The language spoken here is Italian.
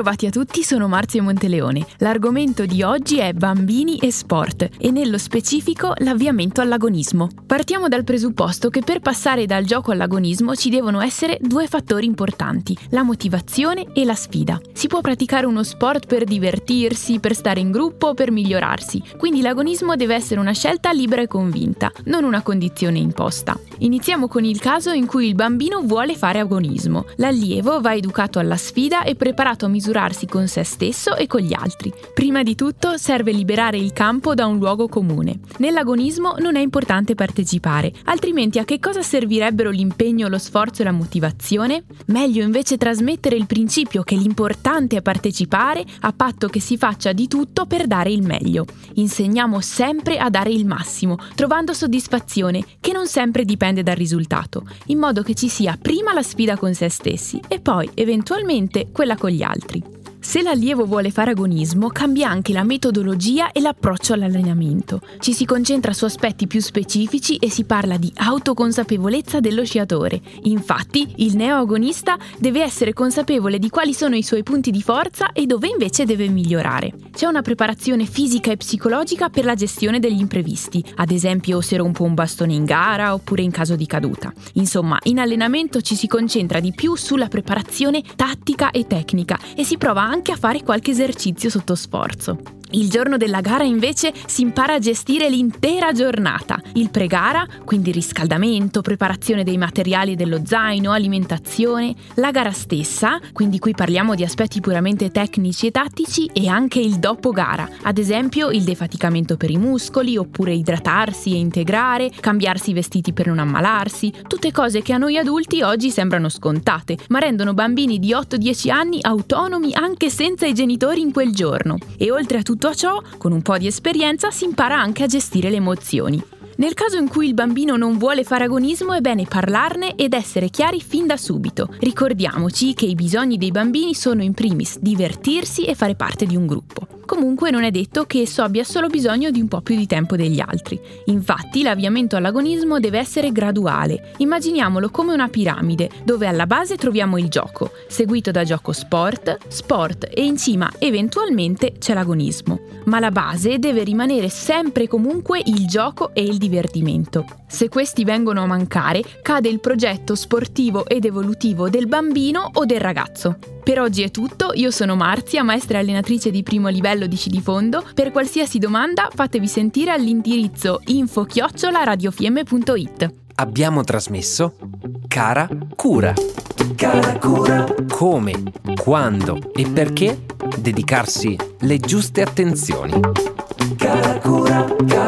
Bentrovati a tutti, sono Marzio Monteleone. L'argomento di oggi è bambini e sport e nello specifico l'avviamento all'agonismo. Partiamo dal presupposto che per passare dal gioco all'agonismo ci devono essere due fattori importanti, la motivazione e la sfida. Si può praticare uno sport per divertirsi, per stare in gruppo o per migliorarsi, quindi l'agonismo deve essere una scelta libera e convinta, non una condizione imposta. Iniziamo con il caso in cui il bambino vuole fare agonismo. L'allievo va educato alla sfida e preparato a misurarsi con se stesso e con gli altri. Prima di tutto serve liberare il campo da un luogo comune. Nell'agonismo non è importante partecipare, altrimenti a che cosa servirebbero l'impegno, lo sforzo e la motivazione? Meglio invece trasmettere il principio che l'importante è partecipare a patto che si faccia di tutto per dare il meglio. Insegniamo sempre a dare il massimo, trovando soddisfazione, che non sempre dipende dal risultato, in modo che ci sia prima la sfida con se stessi e poi, eventualmente, quella con gli altri. Se l'allievo vuole fare agonismo, cambia anche la metodologia e l'approccio all'allenamento. Ci si concentra su aspetti più specifici e si parla di autoconsapevolezza dello sciatore. Infatti, il neoagonista deve essere consapevole di quali sono i suoi punti di forza e dove invece deve migliorare. C'è una preparazione fisica e psicologica per la gestione degli imprevisti, ad esempio se rompo un bastone in gara oppure in caso di caduta. Insomma, in allenamento ci si concentra di più sulla preparazione tattica e tecnica e si prova anche a fare qualche esercizio sotto sforzo. Il giorno della gara invece si impara a gestire l'intera giornata, il pre-gara, quindi riscaldamento, preparazione dei materiali dello zaino, alimentazione, la gara stessa, quindi qui parliamo di aspetti puramente tecnici e tattici e anche il dopo gara, ad esempio il defaticamento per i muscoli oppure idratarsi e integrare, cambiarsi i vestiti per non ammalarsi, tutte cose che a noi adulti oggi sembrano scontate, ma rendono bambini di 8-10 anni autonomi anche senza i genitori in quel giorno. E oltre a tutto ciò, con un po' di esperienza si impara anche a gestire le emozioni. Nel caso in cui il bambino non vuole fare agonismo è bene parlarne ed essere chiari fin da subito. Ricordiamoci che i bisogni dei bambini sono in primis divertirsi e fare parte di un gruppo. Comunque non è detto che esso abbia solo bisogno di un po' più di tempo degli altri. Infatti l'avviamento all'agonismo deve essere graduale. Immaginiamolo come una piramide, dove alla base troviamo il gioco, seguito da gioco sport, sport e in cima eventualmente c'è l'agonismo. Ma la base deve rimanere sempre comunque il gioco e il divertimento. Se questi vengono a mancare, cade il progetto sportivo ed evolutivo del bambino o del ragazzo. Per oggi è tutto, io sono Marzia, maestra e allenatrice di primo livello di sci di fondo. Per qualsiasi domanda fatevi sentire all'indirizzo info-radiofm.it. Abbiamo trasmesso Cara Cura. Cara cura, Come, quando e perché dedicarsi le giuste attenzioni. cara cura, cara cura, cara cura.